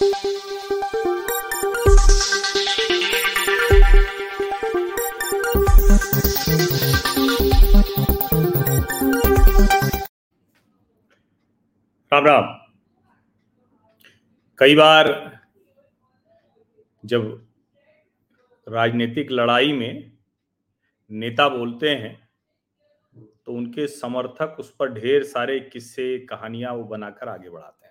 राम राम। कई बार जब राजनीतिक लड़ाई में नेता बोलते हैं तो उनके समर्थक उस पर ढेर सारे किस्से, कहानियाँ वो बनाकर आगे बढ़ाते हैं।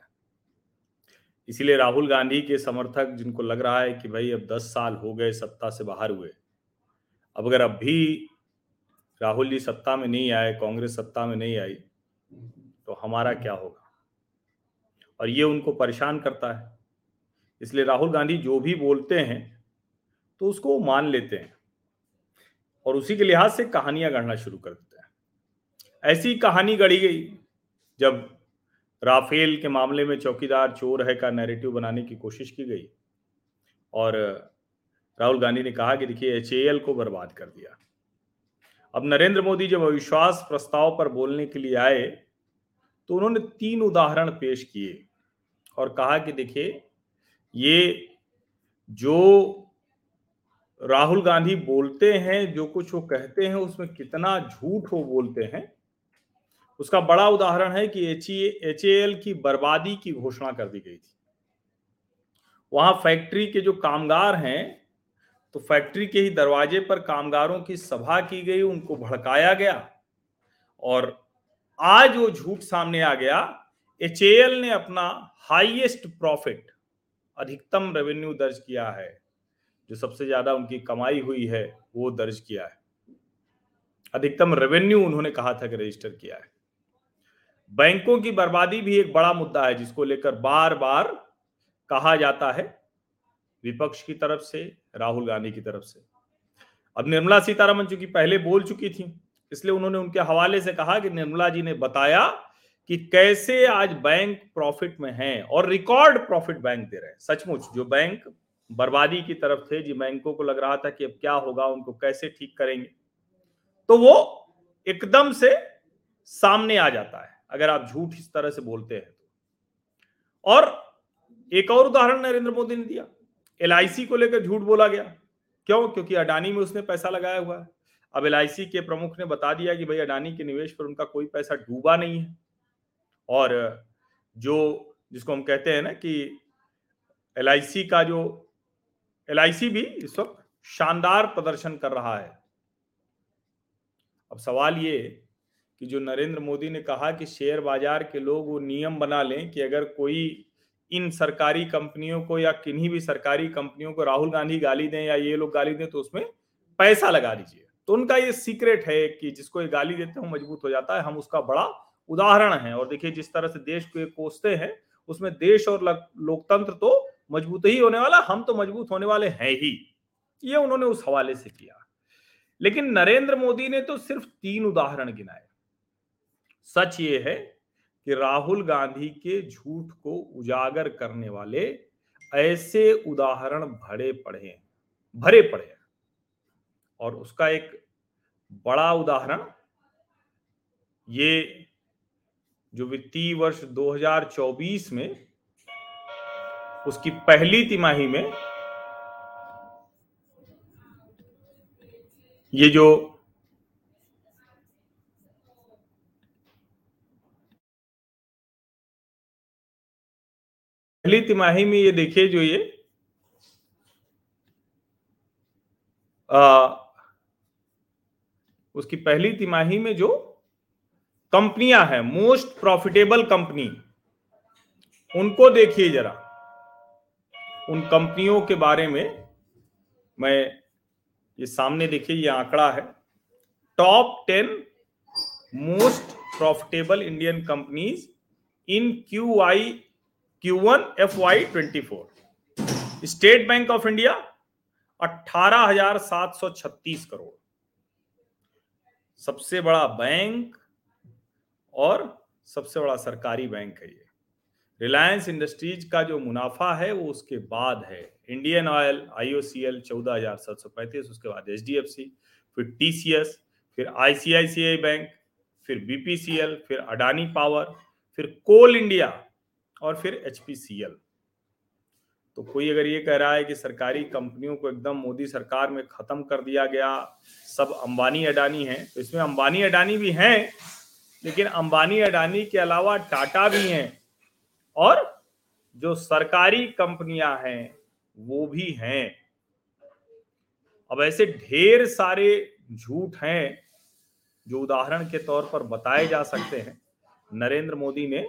इसीलिए राहुल गांधी के समर्थक जिनको लग रहा है कि भाई अब 10 साल हो गए सत्ता से बाहर हुए, अब अगर अब भी राहुल जी सत्ता में नहीं आए, कांग्रेस सत्ता में नहीं आई तो हमारा क्या होगा? और ये उनको परेशान करता है। इसलिए राहुल गांधी जो भी बोलते हैं तो उसको मान लेते हैं और उसी के लिहाज से कहानियाँ गढ़ना शुरू कर देते हैं। ऐसी कहानी गढ़ी गई जब राफेल के मामले में चौकीदार चोर है का नैरेटिव बनाने की कोशिश की गई। और, राहुल गांधी ने कहा कि देखिए एच को बर्बाद कर दिया। अब नरेंद्र मोदी जब अविश्वास प्रस्ताव पर बोलने के लिए आए तो उन्होंने तीन उदाहरण पेश किए और कहा कि देखिए, ये जो राहुल गांधी बोलते हैं, जो कुछ वो कहते हैं, उसमें कितना झूठ वो बोलते हैं उसका बड़ा उदाहरण है कि एच की बर्बादी की घोषणा कर दी गई थी। वहाँ फैक्ट्री के जो कामगार हैं तो फैक्ट्री के ही दरवाजे पर कामगारों की सभा की गई, उनको भड़काया गया और आज वो झूठ सामने आ गया। एच एल ने अपना हाईएस्ट प्रॉफिट अधिकतम रेवेन्यू दर्ज किया है, जो सबसे ज़्यादा उनकी कमाई हुई है, वो दर्ज किया है। अधिकतम रेवेन्यू उन्होंने कहा था कि रजिस्टर किया है? बैंकों की बर्बादी भी एक बड़ा मुद्दा है, जिसको लेकर बार बार कहा जाता है विपक्ष की तरफ़ से, राहुल गांधी की तरफ़ से। अब निर्मला सीतारमन चूँकि पहले बोल चुकी थी, इसलिए उन्होंने उनके हवाले से कहा कि निर्मला जी ने बताया कि कैसे आज बैंक प्रॉफिट में हैं और रिकॉर्ड प्रॉफिट बैंक दे रहे हैं। सचमुच, जो बैंक बर्बादी की तरफ़ थे, जी बैंकों को लग रहा था कि अब क्या होगा, उनको कैसे ठीक करेंगे तो वो एकदम से सामने आ जाता है। अगर आप झूठ इस तरह से बोलते हैं तो। और एक और उदाहरण नरेंद्र मोदी ने दिया। एलआईसी को लेकर झूठ बोला गया। क्यों? क्योंकि अडानी में उसने पैसा लगाया हुआ है। अब एल के प्रमुख ने बता दिया कि भाई, अडानी के निवेश पर उनका कोई पैसा डूबा नहीं है। और जो, जिसको हम कहते हैं ना कि एलआईसी का जो LIC भी इस वक्त शानदार प्रदर्शन कर रहा है। अब सवाल ये कि जो नरेंद्र मोदी ने कहा कि शेयर बाज़ार के लोग वो नियम बना लें कि अगर कोई इन सरकारी कंपनियों को या किन्हीं भी सरकारी कंपनियों को राहुल गांधी गाली दें या ये लोग गाली दें तो उसमें पैसा लगा दीजिए। तो उनका ये सीक्रेट है कि जिसको ये गाली देते हैं मज़बूत हो जाता है। हम उसका बड़ा उदाहरण है। और देखिए, जिस तरह से देश को ये कोसते हैं, उसमें देश और लोकतंत्र तो मज़बूत ही होने वाला, हम तो मज़बूत होने वाले हैं ही। ये उन्होंने उस हवाले से किया। लेकिन नरेंद्र मोदी ने तो सिर्फ़ तीन उदाहरण गिनाए। सच ये है कि राहुल गांधी के झूठ को उजागर करने वाले ऐसे उदाहरण भरे पड़े भरे पड़े हैं। और उसका एक बड़ा उदाहरण, ये जो वित्तीय वर्ष 2024 में उसकी पहली तिमाही में ये जो पहली तिमाही में ये देखिए जो ये आ, उसकी पहली तिमाही में जो कंपनियाँ हैं मोस्ट प्रॉफिटेबल कंपनी उनको देखिए जरा। उन कंपनियों के बारे में मैं ये सामने देखिए ये आंकड़ा है। Top ten most profitable Indian companies in Q I Q one F Y twenty four State Bank of India अठारह हज़ार सात सौ छत्तीस करोड़। सबसे बड़ा बैंक और सबसे बड़ा सरकारी बैंक है ये। रिलायंस इंडस्ट्रीज़ का जो मुनाफा है, वो उसके बाद है। इंडियन ऑयल आईओसीएल चौदह हज़ार सात सौ पैंतीस, उसके बाद HDFC फिर टीसीएस फिर आईसीआईसीआई बैंक फिर बीपीसीएल फिर अडानी पावर फिर कोल इंडिया और फिर एचपीसीएल तो कोई अगर ये कह रहा है कि सरकारी कंपनियों को एकदम मोदी सरकार में खत्म कर दिया गया, सब अंबानी अडानी हैं तो इसमें अंबानी अडानी भी हैं, लेकिन अंबानी अडानी के अलावा टाटा भी हैं और जो सरकारी कंपनियाँ हैं, वो भी हैं। अब ऐसे ढेर सारे झूठ हैं, जो उदाहरण के तौर पर बताए जा सकते हैं। नरेंद्र मोदी ने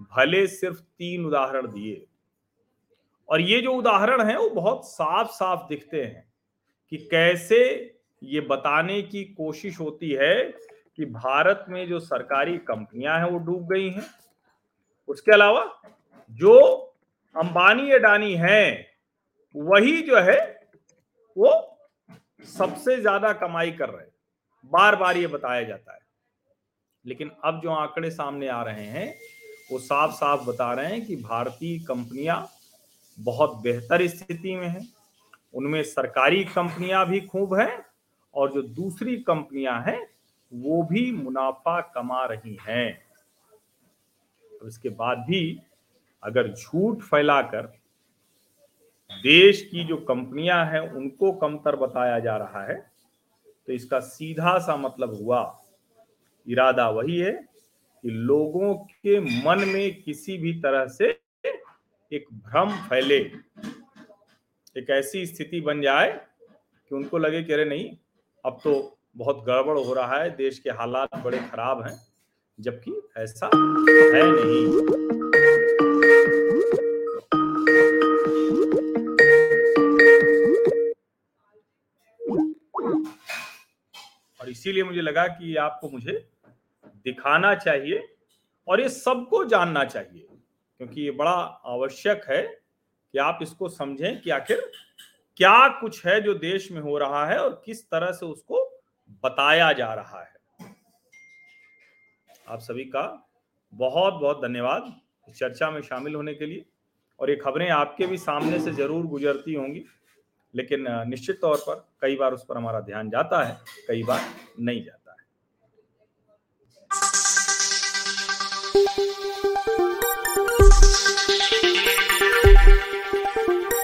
भले सिर्फ़ तीन उदाहरण दिए। और ये जो उदाहरण है, वो बहुत साफ़ साफ़ दिखते हैं कि कैसे ये बताने की कोशिश होती है कि भारत में जो सरकारी कंपनियाँ हैं, वो डूब गई हैं। उसके अलावा जो अंबानी अडानी हैं, वही जो है, वो सबसे ज़्यादा कमाई कर रहे बार बार ये बताया जाता है। लेकिन अब जो आंकड़े सामने आ रहे हैं वो साफ़ साफ़ बता रहे हैं कि भारतीय कंपनियाँ बहुत बेहतर स्थिति में हैं। उनमें सरकारी कंपनियाँ भी खूब हैं और जो दूसरी कंपनियाँ हैं, वो भी मुनाफा कमा रही हैं। अब इसके बाद भी अगर झूठ फैलाकर देश की जो कंपनियाँ हैं, उनको कमतर बताया जा रहा है तो इसका सीधा सा मतलब हुआ, इरादा वही है कि लोगों के मन में किसी भी तरह से एक भ्रम फैले, एक ऐसी स्थिति बन जाए कि उनको लगे कि अरे नहीं, अब तो बहुत गड़बड़ हो रहा है, देश के हालात बड़े खराब हैं, जबकि ऐसा है नहीं। और इसीलिए मुझे लगा कि आपको मुझे दिखाना चाहिए और ये सबको जानना चाहिए, क्योंकि ये बड़ा आवश्यक है कि आप इसको समझें कि आखिर क्या कुछ है जो देश में हो रहा है और किस तरह से उसको बताया जा रहा है। आप सभी का बहुत बहुत धन्यवाद चर्चा में शामिल होने के लिए। और ये खबरें आपके भी सामने से ज़रूर गुजरती होंगी, लेकिन निश्चित तौर पर कई बार उस पर हमारा ध्यान जाता है, कई बार नहीं जाता।